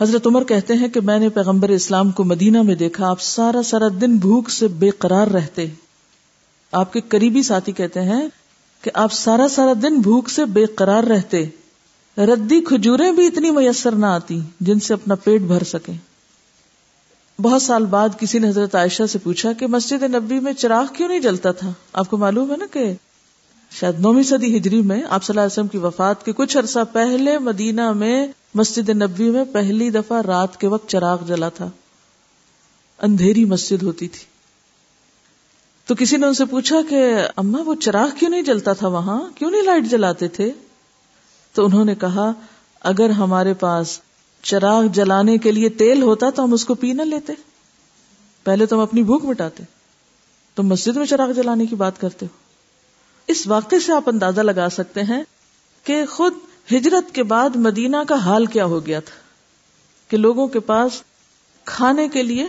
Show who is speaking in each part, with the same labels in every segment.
Speaker 1: حضرت عمر کہتے ہیں کہ میں نے پیغمبر اسلام کو مدینہ میں دیکھا، آپ سارا سارا دن بھوک سے بے قرار رہتے۔ آپ کے قریبی ساتھی کہتے ہیں کہ آپ سارا سارا دن بھوک سے بے قرار رہتے۔ ردی کھجوریں بھی اتنی میسر نہ آتی جن سے اپنا پیٹ بھر سکیں بہت سال بعد کسی نے حضرت عائشہ سے پوچھا کہ مسجد نبی میں چراغ کیوں نہیں جلتا تھا؟ آپ کو معلوم ہے نا کہ شاید نویں صدی ہجری میں آپ صلی اللہ علیہ وسلم کی وفات کے کچھ عرصہ پہلے مدینہ میں مسجد نبی میں پہلی دفعہ رات کے وقت چراغ جلا تھا۔ اندھیری مسجد ہوتی تھی۔ تو کسی نے ان سے پوچھا کہ، اما، وہ چراغ کیوں نہیں جلتا تھا وہاں؟ کیوں نہیں لائٹ جلاتے تھے؟ تو انہوں نے کہا، اگر ہمارے پاس چراغ جلانے کے لیے تیل ہوتا تو ہم اس کو پی نہ لیتے۔ پہلے تو ہم اپنی بھوک مٹاتے۔ تو مسجد میں چراغ جلانے کی بات کرتے ہو۔ اس واقعے سے آپ اندازہ لگا سکتے ہیں کہ خود ہجرت کے بعد مدینہ کا حال کیا ہو گیا تھا کہ لوگوں کے پاس کھانے کے لیے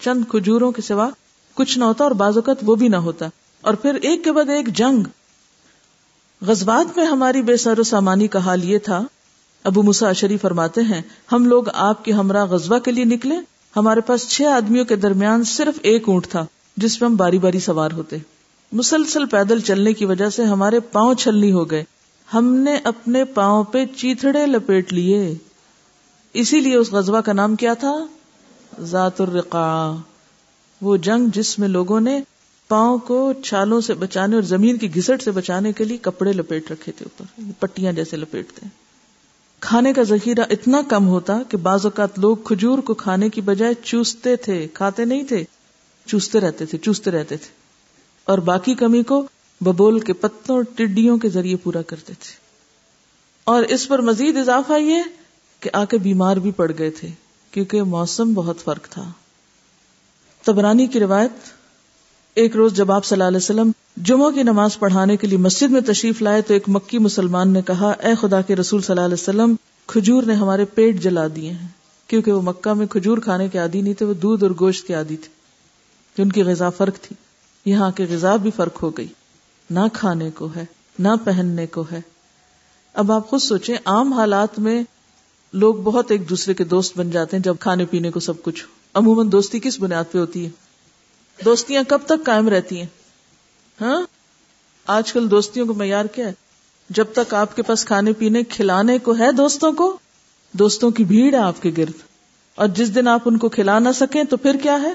Speaker 1: چند کھجوروں کے سوا کچھ نہ ہوتا اور بازوقت وہ بھی نہ ہوتا۔ اور پھر ایک کے بعد ایک جنگ۔ غزبات میں ہماری بے سر و سامانی کا حال یہ تھا۔ ابو مسا شریف فرماتے ہیں، ہم لوگ آپ کے ہمراہ غزبہ کے لیے نکلے۔ ہمارے پاس چھ آدمیوں کے درمیان صرف ایک اونٹ تھا، جس پہ ہم باری باری سوار ہوتے۔ مسلسل پیدل چلنے کی وجہ سے ہمارے پاؤں چھلنی ہو گئے۔ ہم نے اپنے پاؤں پہ چیتڑے لپیٹ لیے۔ اسی لیے اس غزبہ کا نام کیا تھا؟ ذات الرقا وہ جنگ جس میں لوگوں نے پاؤں کو چھالوں سے بچانے اور زمین کی گھسٹ سے بچانے کے لیے کپڑے لپیٹ رکھے تھے اوپر، پٹیاں جیسے لپیٹتے ہیں کھانے کا ذخیرہ اتنا کم ہوتا کہ بعض اوقات لوگ کھجور کو کھانے کی بجائے چوستے تھے، کھاتے نہیں تھے، چوستے رہتے تھے، چوستے رہتے تھے۔ اور باقی کمی کو ببول کے پتوں اور ٹڈیوں کے ذریعے پورا کرتے تھے۔ اور اس پر مزید اضافہ یہ کہ آ کے بیمار بھی پڑ گئے تھے، کیونکہ موسم بہت فرق تھا۔ تبرانی کی روایت، ایک روز جب آپ صلی اللہ علیہ وسلم جمعہ کی نماز پڑھانے کے لیے مسجد میں تشریف لائے تو ایک مکی مسلمان نے کہا، اے خدا کے رسول صلی اللہ علیہ وسلم، کھجور نے ہمارے پیٹ جلا دیے ہیں۔ کیونکہ وہ مکہ میں کھجور کھانے کے عادی نہیں تھے، وہ دودھ اور گوشت کے عادی تھے۔ ان کی غذا فرق تھی، یہاں کی غذا بھی فرق ہو گئی۔ نہ کھانے کو ہے، نہ پہننے کو ہے۔ اب آپ خود سوچیں، عام حالات میں لوگ بہت ایک دوسرے کے دوست بن جاتے ہیں جب کھانے پینے کو سب کچھ، عموماً دوستی کس بنیاد پہ ہوتی ہے؟ دوستیاں کب تک قائم رہتی ہیں؟ ہاں؟ آج کل دوستیوں کو معیار کیا ہے؟ جب تک آپ کے پاس کھانے پینے کھلانے کو ہے دوستوں کو، دوستوں کی بھیڑ ہے آپ کے گرد۔ اور جس دن آپ ان کو کھلا نہ سکیں تو پھر کیا ہے؟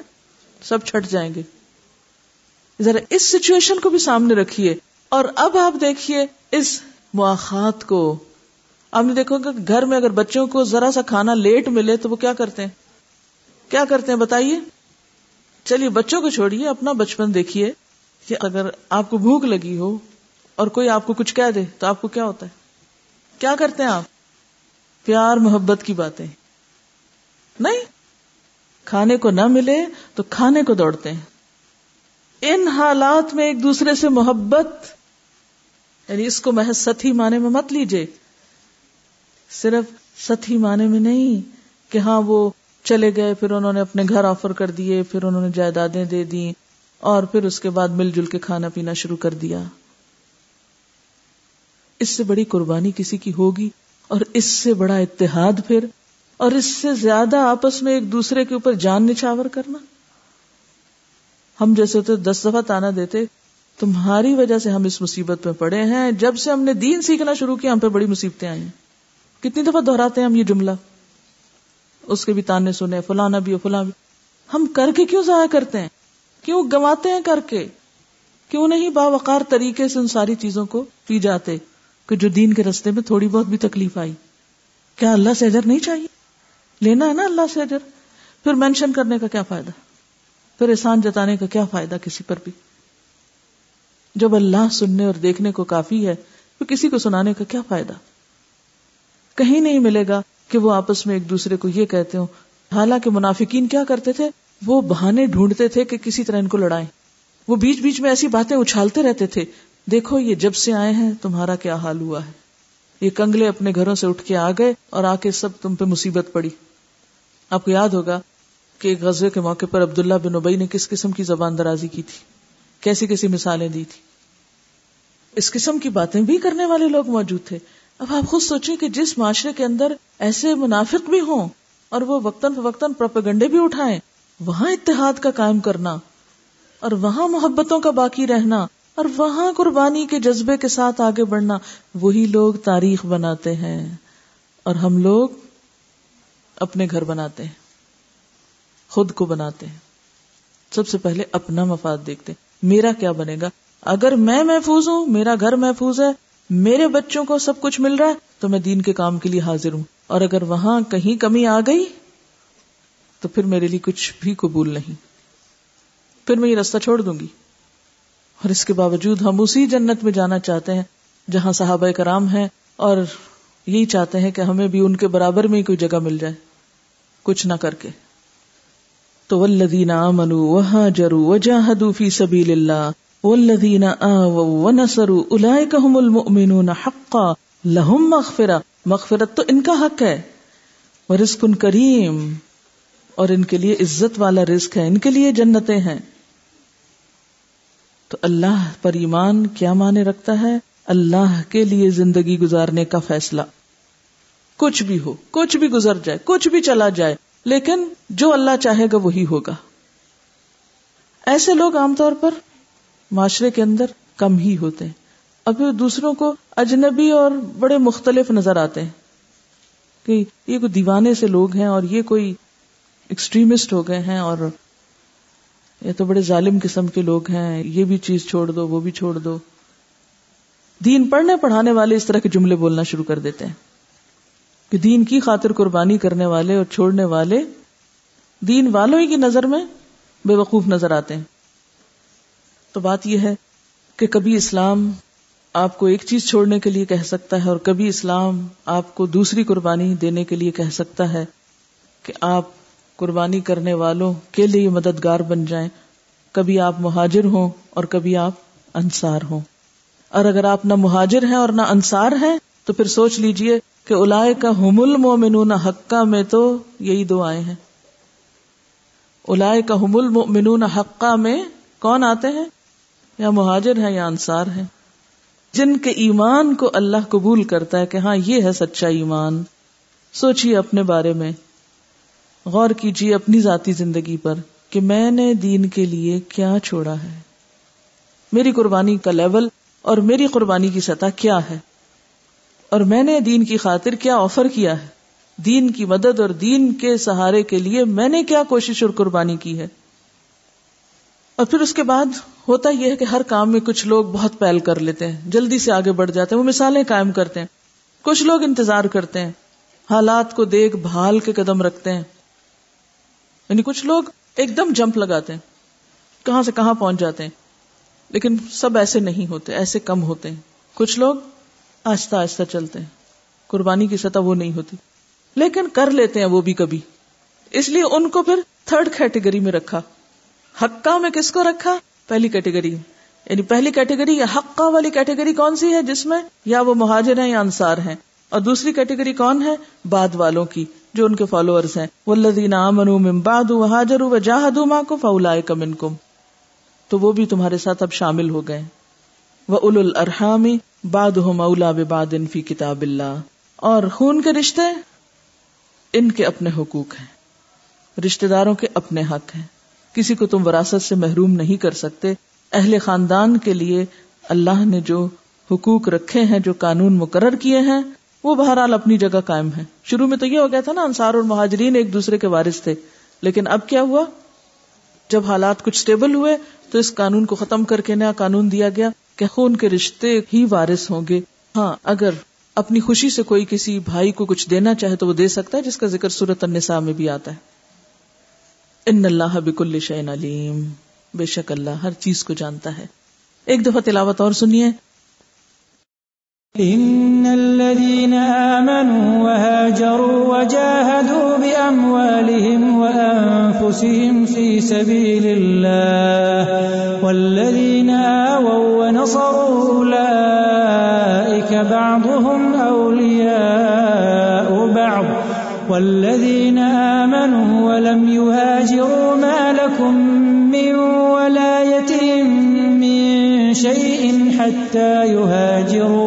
Speaker 1: سب چھٹ جائیں گے۔ ذرا اس سچویشن کو بھی سامنے رکھیے اور اب آپ دیکھیے اس مواخات کو۔ آپ نے دیکھو کہ گھر میں اگر بچوں کو ذرا سا کھانا لیٹ ملے تو وہ کیا کرتے ہیں؟ کیا کرتے ہیں؟ بتائیے۔ چلیے، بچوں کو چھوڑیے، اپنا بچپن دیکھیے کہ اگر آپ کو بھوک لگی ہو اور کوئی آپ کو کچھ کہہ دے تو آپ کو کیا ہوتا ہے؟ کیا کرتے ہیں آپ؟ پیار، محبت کی باتیں۔ نہیں، کھانے کو نہ ملے تو کھانے کو دوڑتے ہیں۔ ان حالات میں ایک دوسرے سے محبت یعنی اس کو محض ستھی معنی میں مت لیجیے صرف ستھی معنی میں نہیں کہ ہاں وہ چلے گئے، پھر انہوں نے اپنے گھر آفر کر دیے، پھر انہوں نے جائیدادیں دے دی اور پھر اس کے بعد مل جل کے کھانا پینا شروع کر دیا۔ اس سے بڑی قربانی کسی کی ہوگی، اور اس سے بڑا اتحاد پھر، اور اس سے زیادہ آپس میں ایک دوسرے کے اوپر جان نچھاور کرنا۔ ہم جیسے ہوتے دس دفعہ تانا دیتے، تمہاری وجہ سے ہم اس مصیبت میں پڑے ہیں۔ جب سے ہم نے دین سیکھنا شروع کیا، ہم پہ بڑی مصیبتیں آئی ہیں کتنی دفعہ دہراتے ہیں ہم یہ جملہ؟ اس کے بھی تانے سنے فلانا بھی فلاں بھی ہم کر کے کیوں ضائع کرتے ہیں؟ کیوں گواتے ہیں کر کے؟ کیوں نہیں باوقار طریقے سے ان ساری چیزوں کو پی جاتے کہ جو دین کے رستے میں تھوڑی بہت بھی تکلیف آئی؟ کیا اللہ سے اجر نہیں چاہیے؟ لینا ہے نا اللہ سے اجر۔ پھر مینشن کرنے کا کیا فائدہ؟ پھر احسان جتانے کا کیا فائدہ کسی پر بھی؟ جب اللہ سننے اور دیکھنے کو کافی ہے، تو کسی کو سنانے کا کیا فائدہ؟ کہیں نہیں ملے گا کہ وہ آپس میں ایک دوسرے کو یہ کہتے ہوں۔ حالانکہ منافقین کیا کرتے تھے؟ وہ بہانے ڈھونڈتے تھے کہ کسی طرح ان کو لڑائیں۔ وہ بیچ بیچ میں ایسی باتیں اچھالتے رہتے تھے۔ دیکھو، یہ جب سے آئے ہیں، تمہارا کیا حال ہوا ہے؟ یہ کنگلے اپنے گھروں سے اٹھ کے آ گئے اور آ کے سب تم پہ مصیبت پڑی۔ آپ کو یاد ہوگا کہ ایک غزے کے موقع پر عبداللہ بن ابئی نے کس قسم کی زبان درازی کی تھی؟ کیسی کیسی مثالیں دی تھی؟ اس قسم کی باتیں بھی کرنے والے لوگ موجود تھے۔ اب آپ خود سوچیں کہ جس معاشرے کے اندر ایسے منافق بھی ہوں اور وہ وقتاً فوقتاً پروپیگنڈے بھی اٹھائیں، وہاں اتحاد کا قائم کرنا اور وہاں محبتوں کا باقی رہنا اور وہاں قربانی کے جذبے کے ساتھ آگے بڑھنا، وہی لوگ تاریخ بناتے ہیں اور ہم لوگ اپنے گھر بناتے ہیں۔ خود کو بناتے ہیں۔ سب سے پہلے اپنا مفاد دیکھتے میرا کیا بنے گا؟ اگر میں محفوظ ہوں، میرا گھر محفوظ ہے، میرے بچوں کو سب کچھ مل رہا ہے، تو میں دین کے کام کے لیے حاضر ہوں۔ اور اگر وہاں کہیں کمی آ گئی، تو پھر میرے لیے کچھ بھی قبول نہیں۔ پھر میں یہ رستہ چھوڑ دوں گی۔ اور اس کے باوجود ہم اسی جنت میں جانا چاہتے ہیں، جہاں صحابہ کرام ہیں اور یہی چاہتے ہیں کہ ہمیں بھی ان کے برابر میں ہی کوئی جگہ مل جائے۔ کچھ نہ کر کے۔ تو ولدین آمنو وہاں جرو وجاہدو فی سبیل اللہ، والذین آووا ونصروا اولئک هم المؤمنون حقا، لهم مغفرہ، مغفرت تو ان کا حق ہے ورزق کریم، اور ان کے لیے عزت والا رزق ہے، ان کے لیے جنتیں ہیں۔ تو اللہ پر ایمان کیا مانے رکھتا ہے؟ اللہ کے لیے زندگی گزارنے کا فیصلہ۔ کچھ بھی ہو، کچھ بھی گزر جائے، کچھ بھی چلا جائے لیکن جو اللہ چاہے گا وہی ہوگا۔ ایسے لوگ عام طور پر معاشرے کے اندر کم ہی ہوتے ہیں۔ اب دوسروں کو اجنبی اور بڑے مختلف نظر آتے ہیں کہ یہ کوئی دیوانے سے لوگ ہیں اور یہ کوئی ایکسٹریمسٹ ہو گئے ہیں اور یہ تو بڑے ظالم قسم کے لوگ ہیں، یہ بھی چیز چھوڑ دو، وہ بھی چھوڑ دو۔ دین پڑھنے پڑھانے والے اس طرح کے جملے بولنا شروع کر دیتے ہیں۔ کہ دین کی خاطر قربانی کرنے والے اور چھوڑنے والے دین والوں ہی کی نظر میں بے وقوف نظر آتے ہیں۔ تو بات یہ ہے کہ کبھی اسلام آپ کو ایک چیز چھوڑنے کے لیے کہہ سکتا ہے اور کبھی اسلام آپ کو دوسری قربانی دینے کے لیے کہہ سکتا ہے کہ آپ قربانی کرنے والوں کے لیے مددگار بن جائیں۔ کبھی آپ مہاجر ہوں اور کبھی آپ انصار ہوں۔ اور اگر آپ نہ مہاجر ہیں اور نہ انصار ہیں تو پھر سوچ لیجیے کہ الائے کا حم المومنون حقہ میں تو یہی دو آئے ہیں۔ الائے کا حم المومنون حقہ میں کون آتے ہیں؟ یا مہاجر ہیں یا انصار ہیں۔ جن کے ایمان کو اللہ قبول کرتا ہے کہ ہاں یہ ہے سچا ایمان۔ سوچیے اپنے بارے میں۔ غور کیجیے اپنی ذاتی زندگی پر کہ میں نے دین کے لیے کیا چھوڑا ہے۔ میری قربانی کا لیول اور میری قربانی کی سطح کیا ہے؟ اور میں نے دین کی خاطر کیا آفر کیا ہے؟ دین کی مدد اور دین کے سہارے کے لیے میں نے کیا کوشش اور قربانی کی ہے؟ اور پھر اس کے بعد ہوتا یہ ہے کہ ہر کام میں کچھ لوگ بہت پہل کر لیتے ہیں، جلدی سے آگے بڑھ جاتے ہیں، وہ مثالیں قائم کرتے ہیں۔ کچھ لوگ انتظار کرتے ہیں، حالات کو دیکھ بھال کے قدم رکھتے ہیں۔ یعنی کچھ لوگ ایک دم جمپ لگاتے ہیں، کہاں سے کہاں پہنچ جاتے ہیں۔ لیکن سب ایسے نہیں ہوتے، ایسے کم ہوتے ہیں۔ کچھ لوگ آہستہ آہستہ چلتے ہیں۔ قربانی کی سطح وہ نہیں ہوتی۔ لیکن کر لیتے ہیں وہ بھی کبھی۔ اس لیے ان کو پھر تھرڈ کیٹیگری میں رکھا۔ حقا میں کس کو رکھا؟ پہلی کیٹیگری یعنی پہلی کیٹیگری یا حقا والی کیٹیگری کون سی ہے جس میں یا وہ مہاجر ہیں یا انصار ہیں۔ اور دوسری کیٹیگری کون ہے؟ بعد والوں کی، جو ان کے فالوورز ہیں۔ وہ لدین بعد حاجر و جاہد ماں کو تو وہ بھی تمہارے ساتھ اب شامل ہو گئے۔ وہ اول الرحامی باد ہو مولا باد فی کتاب اللہ اور خون کے رشتے ان کے اپنے حقوق ہیں۔ رشتے داروں کے اپنے حق ہیں۔ کسی کو تم وراثت سے محروم نہیں کر سکتے۔ اہل خاندان کے لیے اللہ نے جو حقوق رکھے ہیں، جو قانون مقرر کیے ہیں، وہ بہرحال اپنی جگہ قائم ہے شروع میں تو یہ ہو گیا تھا نا، انصار اور مہاجرین ایک دوسرے کے وارث تھے۔ لیکن اب کیا ہوا؟ جب حالات کچھ اسٹیبل ہوئے، تو اس قانون کو ختم کر کے نیا قانون دیا گیا۔ کہ خون کے رشتے ہی وارث ہوں گے۔ ہاں اگر اپنی خوشی سے کوئی کسی بھائی کو کچھ دینا چاہے تو وہ دے سکتا ہے، جس کا ذکر صورت النساء میں بھی آتا ہے۔ ان اللہ بکل شعین علیم۔ بے شک اللہ ہر چیز کو جانتا ہے۔ ایک دفعہ تلاوت اور سنیے۔
Speaker 2: ان الذين امنوا وهاجروا وجاهدوا باموالهم وانفسهم في سبيل الله والذين آووا ونصروا اولئك بعضهم اولياء بعض والذين آمنوا ولم يهاجروا ما لكم من ولايتهم من شيء حتى يهاجروا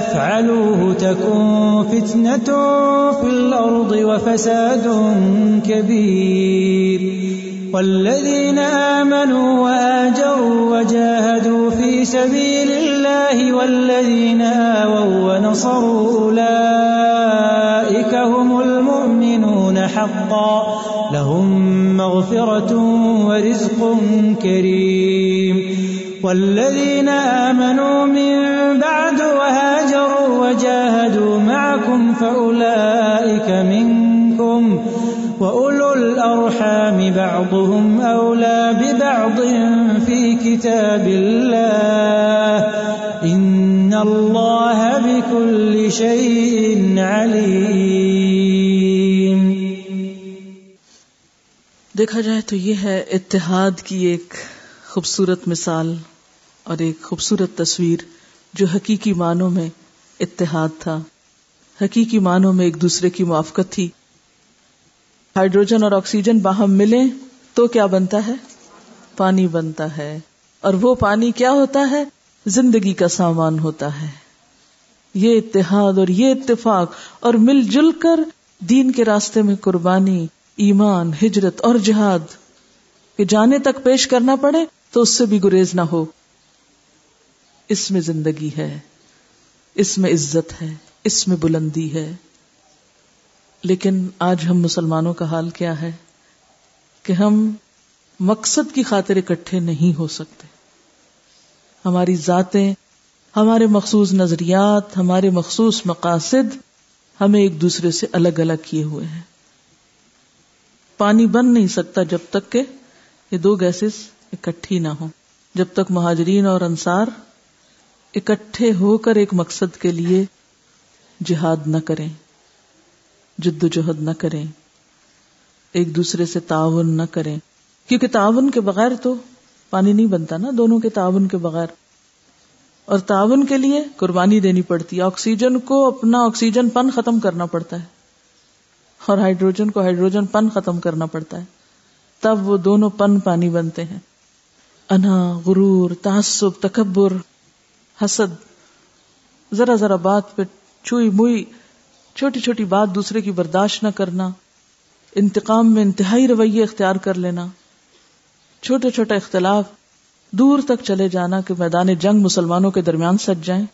Speaker 2: تفعلوه تكون فتنة في الأرض وفساد كبير. والذين آمنوا وآجروا وجاهدوا في سبيل الله والذين آووا ونصروا أولئك هم المؤمنون حقا. لهم مغفرة ورزق كريم. والذين آمنوا من بعد فأولئك منكم وأولو الأرحام بعضهم أولى ببعض في كتاب الله إن الله بكل شيء عليم
Speaker 1: دیکھا جائے تو یہ ہے اتحاد کی ایک خوبصورت مثال اور ایک خوبصورت تصویر جو حقیقی معنوں میں اتحاد تھا۔ حقیقی معنوں میں ایک دوسرے کی موافقت تھی۔ ہائیڈروجن اور آکسیجن باہم ملیں تو کیا بنتا ہے؟ پانی بنتا ہے۔ اور وہ پانی کیا ہوتا ہے؟ زندگی کا سامان ہوتا ہے۔ یہ اتحاد اور یہ اتفاق اور مل جل کر دین کے راستے میں قربانی، ایمان، ہجرت اور جہاد کہ جانے تک پیش کرنا پڑے تو اس سے بھی گریز نہ ہو۔ اس میں زندگی ہے۔ اس میں عزت ہے۔ اس میں بلندی ہے۔ لیکن آج ہم مسلمانوں کا حال کیا ہے کہ ہم مقصد کی خاطر اکٹھے نہیں ہو سکتے۔ ہماری ذاتیں، ہمارے مخصوص نظریات، ہمارے مخصوص مقاصد ہمیں ایک دوسرے سے الگ الگ کیے ہوئے ہیں۔ پانی بن نہیں سکتا جب تک کہ یہ دو گیسز اکٹھی نہ ہو جب تک مہاجرین اور انصار اکٹھے ہو کر ایک مقصد کے لیے جہاد نہ کریں، جد و جہد نہ کریں، ایک دوسرے سے تعاون نہ کریں۔ کیونکہ تعاون کے بغیر تو پانی نہیں بنتا نا، دونوں کے تعاون کے بغیر۔ اور تعاون کے لیے قربانی دینی پڑتی ہے آکسیجن کو اپنا آکسیجن پن ختم کرنا پڑتا ہے۔ اور ہائیڈروجن کو ہائیڈروجن پن ختم کرنا پڑتا ہے۔ تب وہ دونوں پن پانی بنتے ہیں۔ انا، غرور، تعصب، تکبر، حسد، ذرا ذرا بات پہ چوئی موئی، چھوٹی چھوٹی بات دوسرے کی برداشت نہ کرنا، انتقام میں انتہائی رویے اختیار کر لینا چھوٹے چھوٹے اختلاف، دور تک چلے جانا کہ میدان جنگ مسلمانوں کے درمیان سج جائیں۔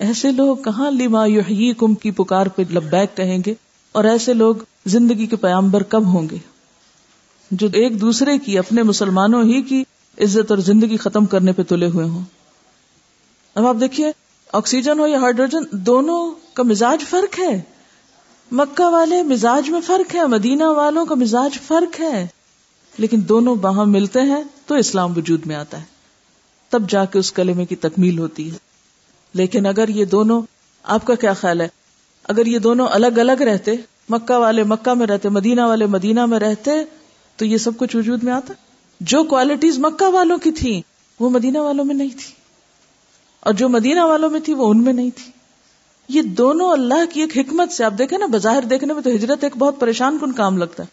Speaker 1: ایسے لوگ کہاں لیما یحیی کم کی پکار پہ لبیک کہیں گے اور ایسے لوگ زندگی کے پیامبر کب ہوں گے؟ جو ایک دوسرے کی، اپنے مسلمانوں ہی کی عزت اور زندگی ختم کرنے پہ تلے ہوئے ہوں۔ اب آپ دیکھیے آکسیجن ہو یا ہائیڈروجن دونوں کا مزاج فرق ہے۔ مکہ والے مزاج میں فرق ہے، مدینہ والوں کا مزاج فرق ہے۔ لیکن دونوں باہم ملتے ہیں تو اسلام وجود میں آتا ہے۔ تب جا کے اس کلمے کی تکمیل ہوتی ہے۔ لیکن اگر یہ دونوں، آپ کا کیا خیال ہے؟ اگر یہ دونوں الگ الگ رہتے، مکہ والے مکہ میں رہتے، مدینہ والے مدینہ میں رہتے، تو یہ سب کچھ وجود میں آتا۔ جو کوالٹیز مکہ والوں کی تھی وہ مدینہ والوں میں نہیں تھی اور جو مدینہ والوں میں تھی وہ ان میں نہیں تھی۔ یہ دونوں اللہ کی ایک حکمت سے، آپ دیکھیں نا، بظاہر دیکھنے میں تو ہجرت ایک بہت پریشان کن کام لگتا ہے۔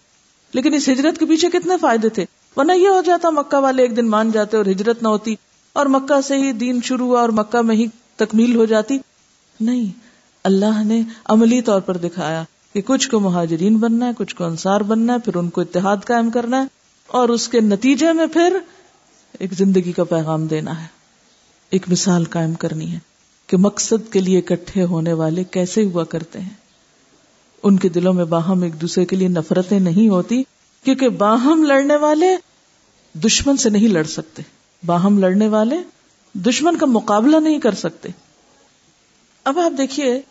Speaker 1: لیکن اس ہجرت کے پیچھے کتنے فائدے تھے۔ ورنہ یہ ہو جاتا مکہ والے ایک دن مان جاتے اور ہجرت نہ ہوتی اور مکہ سے ہی دین شروع ہوا اور مکہ میں ہی تکمیل ہو جاتی۔ نہیں، اللہ نے عملی طور پر دکھایا کہ کچھ کو مہاجرین بننا ہے، کچھ کو انصار بننا ہے، پھر ان کو اتحاد قائم کرنا ہے اور اس کے نتیجے میں پھر ایک زندگی کا پیغام دینا ہے۔ ایک مثال قائم کرنی ہے کہ مقصد کے لیے اکٹھے ہونے والے کیسے ہوا کرتے ہیں۔ ان کے دلوں میں باہم ایک دوسرے کے لیے نفرتیں نہیں ہوتی، کیونکہ باہم لڑنے والے دشمن سے نہیں لڑ سکتے۔ باہم لڑنے والے دشمن کا مقابلہ نہیں کر سکتے۔ اب آپ دیکھیے،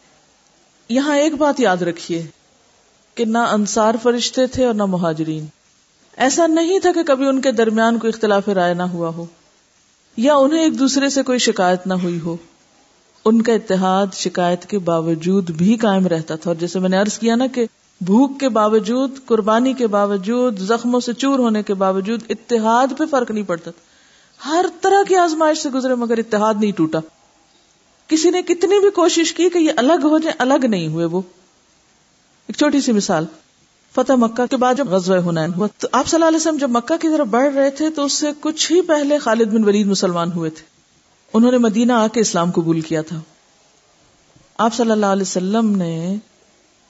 Speaker 1: یہاں ایک بات یاد رکھیے کہ نہ انصار فرشتے تھے اور نہ مہاجرین۔ ایسا نہیں تھا کہ کبھی ان کے درمیان کوئی اختلاف رائے نہ ہوا ہو۔ یا انہیں ایک دوسرے سے کوئی شکایت نہ ہوئی ہو۔ ان کا اتحاد شکایت کے باوجود بھی قائم رہتا تھا۔ اور جیسے میں نے عرض کیا نا کہ بھوک کے باوجود، قربانی کے باوجود، زخموں سے چور ہونے کے باوجود اتحاد پہ فرق نہیں پڑتا ہر طرح کی آزمائش سے گزرے مگر اتحاد نہیں ٹوٹا۔ کسی نے کتنی بھی کوشش کی کہ یہ الگ ہو جائے، الگ نہیں ہوئے وہ۔ ایک چھوٹی سی مثال۔ فتح مکہ کے بعد جب غزوہ حنین ہوا، تو آپ صلی اللہ علیہ وسلم جب مکہ کی طرف بڑھ رہے تھے، تو اس سے کچھ ہی پہلے خالد بن ولید مسلمان ہوئے تھے۔ انہوں نے مدینہ آ کے اسلام قبول کیا تھا۔ آپ صلی اللہ علیہ وسلم نے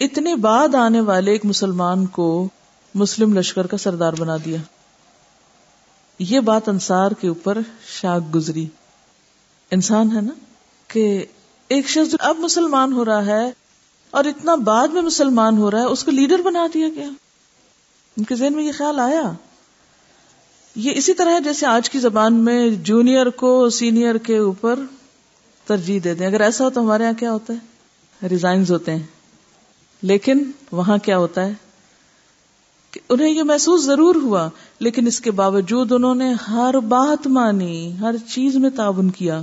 Speaker 1: اتنے بعد آنے والے ایک مسلمان کو مسلم لشکر کا سردار بنا دیا۔ یہ بات انصار کے اوپر شاک گزری۔ انسان ہے نا کہ ایک شخص اب مسلمان ہو رہا ہے اور اتنا بعد میں مسلمان ہو رہا ہے، اس کو لیڈر بنا دیا گیا۔ ان کے ذہن میں یہ خیال آیا۔ یہ اسی طرح جیسے آج کی زبان میں جونیئر کو سینئر کے اوپر ترجیح دے دیں۔ اگر ایسا ہو تو ہمارے یہاں کیا ہوتا ہے؟ ریزائنز ہوتے ہیں۔ لیکن وہاں کیا ہوتا ہے؟ کہ انہیں یہ محسوس ضرور ہوا، لیکن اس کے باوجود انہوں نے ہر بات مانی، ہر چیز میں تعاون کیا۔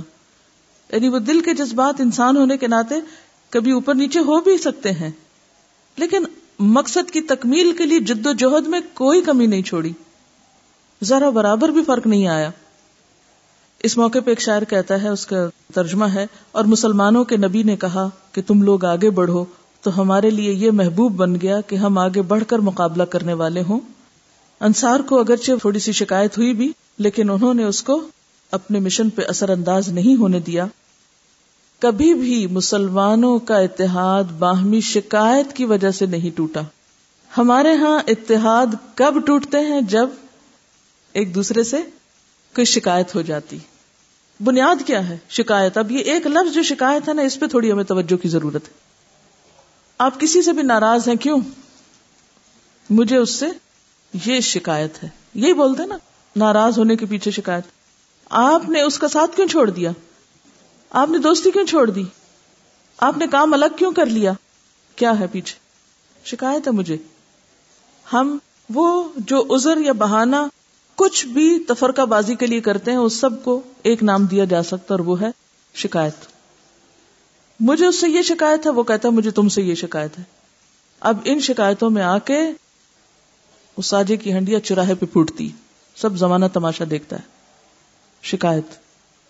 Speaker 1: یعنی وہ دل کے جذبات انسان ہونے کے ناطے کبھی اوپر نیچے ہو بھی سکتے ہیں۔ لیکن مقصد کی تکمیل کے لیے جد و جہد میں کوئی کمی نہیں چھوڑی۔ ذرا برابر بھی فرق نہیں آیا۔ اس موقع پہ ایک شاعر کہتا ہے، اس کا ترجمہ ہے، اور مسلمانوں کے نبی نے کہا کہ تم لوگ آگے بڑھو، تو ہمارے لیے یہ محبوب بن گیا کہ ہم آگے بڑھ کر مقابلہ کرنے والے ہوں۔ انصار کو اگرچہ تھوڑی سی شکایت ہوئی بھی، لیکن انہوں نے اس کو اپنے مشن پہ اثر انداز نہیں ہونے دیا۔ کبھی بھی مسلمانوں کا اتحاد باہمی شکایت کی وجہ سے نہیں ٹوٹا۔ ہمارے ہاں اتحاد کب ٹوٹتے ہیں جب ایک دوسرے سے کوئی شکایت ہو جاتی۔ بنیاد کیا ہے شکایت؟ اب یہ ایک لفظ جو شکایت ہے نا، اس پہ تھوڑی ہمیں توجہ کی ضرورت ہے۔ آپ کسی سے بھی ناراض ہیں کیوں؟ مجھے اس سے یہ شکایت ہے۔ یہی بولتے نا، ناراض ہونے کے پیچھے شکایت۔ آپ نے اس کا ساتھ کیوں چھوڑ دیا؟ آپ نے دوستی کیوں چھوڑ دی؟ آپ نے کام الگ کیوں کر لیا؟ کیا ہے پیچھے؟ شکایت ہے مجھے۔ ہم، وہ جو ازر یا بہانا کچھ بھی تفرقہ بازی کے لیے کرتے ہیں، اس سب کو ایک نام دیا جا سکتا اور وہ ہے شکایت۔ مجھے اس سے یہ شکایت ہے، وہ کہتا ہے، مجھے تم سے یہ شکایت ہے۔ اب ان شکایتوں میں آ کے اس ساجے کی ہنڈیا چراہے پہ پھوٹتی۔ سب زمانہ تماشا دیکھتا ہے۔ شکایت۔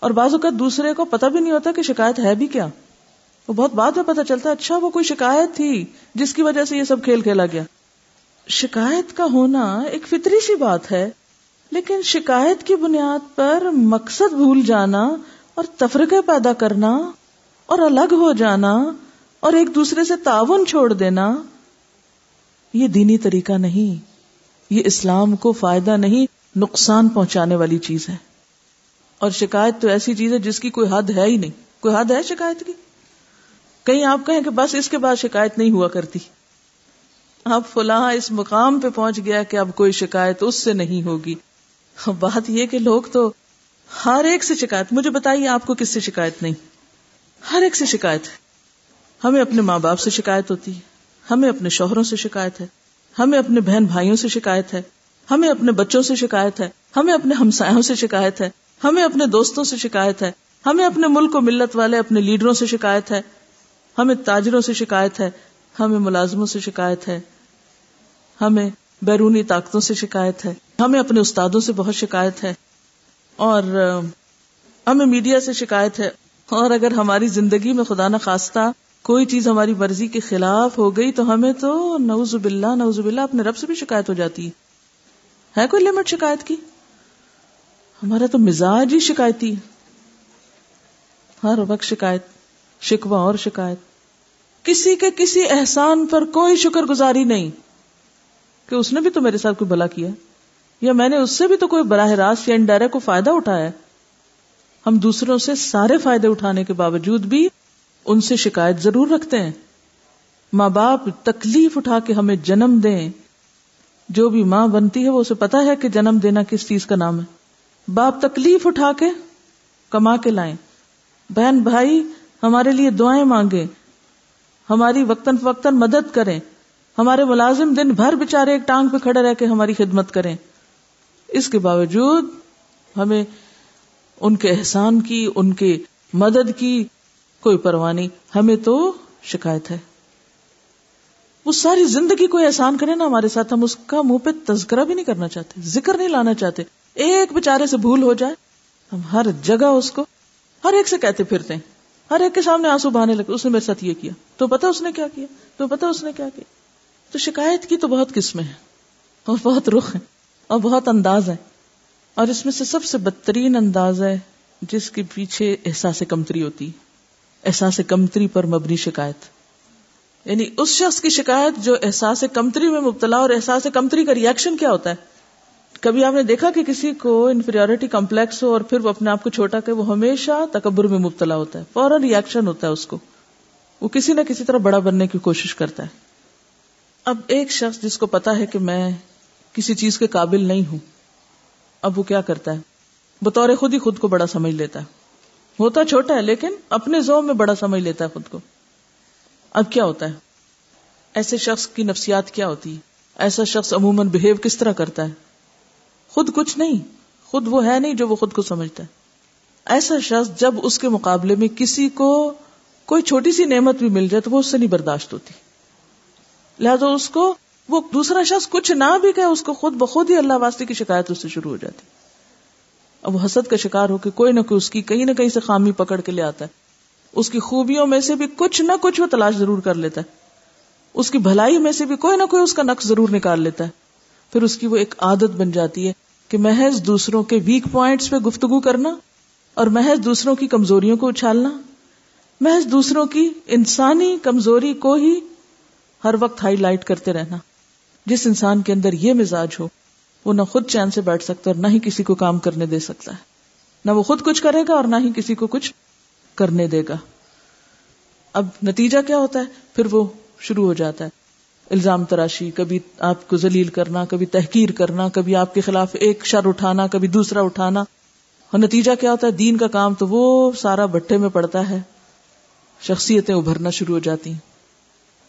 Speaker 1: اور بعض اوقات دوسرے کو پتا بھی نہیں ہوتا کہ شکایت ہے بھی کیا۔ وہ بہت بعد میں پتا چلتا ہے اچھا وہ کوئی شکایت تھی جس کی وجہ سے یہ سب کھیل کھیلا گیا۔ شکایت کا ہونا ایک فطری سی بات ہے، لیکن شکایت کی بنیاد پر مقصد بھول جانا اور تفرقے پیدا کرنا اور الگ ہو جانا اور ایک دوسرے سے تعاون چھوڑ دینا، یہ دینی طریقہ نہیں۔ یہ اسلام کو فائدہ نہیں، نقصان پہنچانے والی چیز ہے۔ اور شکایت تو ایسی چیز ہے جس کی کوئی حد ہے ہی نہیں۔ کوئی حد ہے شکایت کی؟ کہیں آپ کہیں کہ بس اس کے بعد شکایت نہیں ہوا کرتی۔ اب فلاں اس مقام پہ پہنچ گیا کہ اب کوئی شکایت اس سے نہیں ہوگی۔ بات یہ کہ لوگ تو ہر ایک سے شکایت، مجھے بتائیے آپ کو کس سے شکایت نہیں؟ ہر ایک سے شکایت ہے۔ ہمیں اپنے ماں باپ سے شکایت ہوتی ہے۔ ہمیں اپنے شوہروں سے شکایت ہے۔ ہمیں اپنے بہن بھائیوں سے شکایت ہے۔ ہمیں اپنے بچوں سے شکایت ہے۔ ہمیں اپنے ہمسایوں سے شکایت ہے۔ ہمیں اپنے دوستوں سے شکایت ہے، ہمیں اپنے ملک و ملت والے، اپنے لیڈروں سے شکایت ہے، ہمیں تاجروں سے شکایت ہے، ہمیں ملازموں سے شکایت ہے، ہمیں بیرونی طاقتوں سے شکایت ہے، ہمیں اپنے استادوں سے بہت شکایت ہے، اور ہمیں میڈیا سے شکایت ہے۔ اور اگر ہماری زندگی میں خدا نہ خواستہ کوئی چیز ہماری مرضی کے خلاف ہو گئی تو ہمیں تو نوز باللہ نوز باللہ اپنے رب سے بھی شکایت ہو جاتی۔ ہے کوئی لمٹ شکایت کی؟ ہمارا تو مزاج ہی شکایتی ہر وقت شکایت شکوا اور شکایت۔ کسی کے کسی احسان پر کوئی شکر گزاری نہیں۔ کہ اس نے بھی تو میرے ساتھ کوئی بلا کیا۔ یا میں نے اس سے بھی تو کوئی براہ راست یا انڈائریکٹ کو فائدہ اٹھایا۔ ہم دوسروں سے سارے فائدے اٹھانے کے باوجود بھی ان سے شکایت ضرور رکھتے ہیں۔ ماں باپ تکلیف اٹھا کے ہمیں جنم دیں۔ جو بھی ماں بنتی ہے وہ اسے پتا ہے کہ جنم دینا کس چیز کا نام ہے۔ باپ تکلیف اٹھا کے کما کے لائیں۔ بہن بھائی، ہمارے لیے دعائیں مانگے ہماری وقتاً فوقتاً مدد کریں۔ ہمارے ملازم دن بھر بےچارے ایک ٹانگ پہ کھڑے رہ کے ہماری خدمت کریں۔ اس کے باوجود ہمیں ان کے احسان کی، ان کے مدد کی کوئی پرواہ نہیں۔ ہمیں تو شکایت ہے۔ وہ ساری زندگی کوئی احسان کرے نا ہمارے ساتھ۔ ہم اس کا منہ پہ تذکرہ بھی نہیں کرنا چاہتے، ذکر نہیں لانا چاہتے۔ ایک بےچارے سے بھول ہو جائے۔ ہم ہر جگہ اس کو، ہر ایک سے کہتے پھرتے ہیں۔ ہر ایک کے سامنے آنسو بہانے لگے، اس نے میرے ساتھ یہ کیا۔ تو پتا اس نے کیا کیا؟ تو پتا اس نے کیا کیا؟ تو شکایت کی تو بہت قسمیں ہیں اور بہت رخ ہیں اور بہت انداز ہے اور اس میں سے سب سے بدترین انداز ہے جس کے پیچھے احساس کمتری ہوتی احساس کمتری پر مبنی شکایت۔ یعنی اس شخص کی شکایت جو احساس کمتری میں مبتلا اور احساس کمتری کا ریئیکشن کیا ہوتا ہے؟ کبھی آپ نے دیکھا کہ کسی کو انفیریٹی کمپلیکس ہو اور پھر وہ اپنے آپ کو چھوٹا کہ وہ ہمیشہ تکبر میں مبتلا ہوتا ہے، فوراً ریئیکشن ہوتا ہے اس کو۔ وہ کسی نہ کسی طرح بڑا بننے کی کوشش کرتا ہے۔ اب ایک شخص جس کو پتا ہے کہ میں کسی چیز کے قابل نہیں ہوں، اب وہ کیا کرتا ہے؟ بطور خود ہی خود کو بڑا سمجھ لیتا ہے۔ ہوتا چھوٹا ہے لیکن اپنے زو میں بڑا سمجھ لیتا ہے خود کو۔ اب کیا ہوتا ہے؟ ایسے شخص کی نفسیات کیا ہوتی ہے ایسا شخص عموماً بہیو کس طرح کرتا ہے؟ خود کچھ نہیں، خود وہ ہے نہیں جو وہ خود کو سمجھتا ہے۔ ایسا شخص جب اس کے مقابلے میں کسی کو کوئی چھوٹی سی نعمت بھی مل جائے تو وہ اس سے نہیں برداشت ہوتی۔ لہذا اس کو وہ دوسرا شخص کچھ نہ بھی کہ اس کو خود بخود ہی اللہ واسطے کی شکایت اس سے شروع ہو جاتی۔ اب وہ حسد کا شکار ہو کے کوئی نہ کوئی اس کی کہیں نہ کہیں سے خامی پکڑ کے لے آتا ہے۔ اس کی خوبیوں میں سے بھی کچھ نہ کچھ وہ تلاش ضرور کر لیتا ہے۔ اس کی بھلائی میں سے بھی کوئی نہ کوئی اس کا نقص ضرور نکال لیتا ہے۔ پھر اس کی وہ ایک عادت بن جاتی ہے کہ محض دوسروں کے ویک پوائنٹس پہ گفتگو کرنا اور محض دوسروں کی کمزوریوں کو اچھالنا، محض دوسروں کی انسانی کمزوری کو ہی ہر وقت ہائی لائٹ کرتے رہنا۔ جس انسان کے اندر یہ مزاج ہو، وہ نہ خود چین سے بیٹھ سکتا اور نہ ہی کسی کو کام کرنے دے سکتا ہے۔ نہ وہ خود کچھ کرے گا اور نہ ہی کسی کو کچھ کرنے دے گا۔ اب نتیجہ کیا ہوتا ہے؟ پھر وہ شروع ہو جاتا ہے۔ الزام تراشی، کبھی آپ کو ذلیل کرنا، کبھی تحقیر کرنا، کبھی آپ کے خلاف ایک شر اٹھانا، کبھی دوسرا اٹھانا۔ اور نتیجہ کیا ہوتا ہے؟ دین کا کام تو وہ سارا بٹے میں پڑتا ہے۔ شخصیتیں ابھرنا شروع ہو جاتی ہیں۔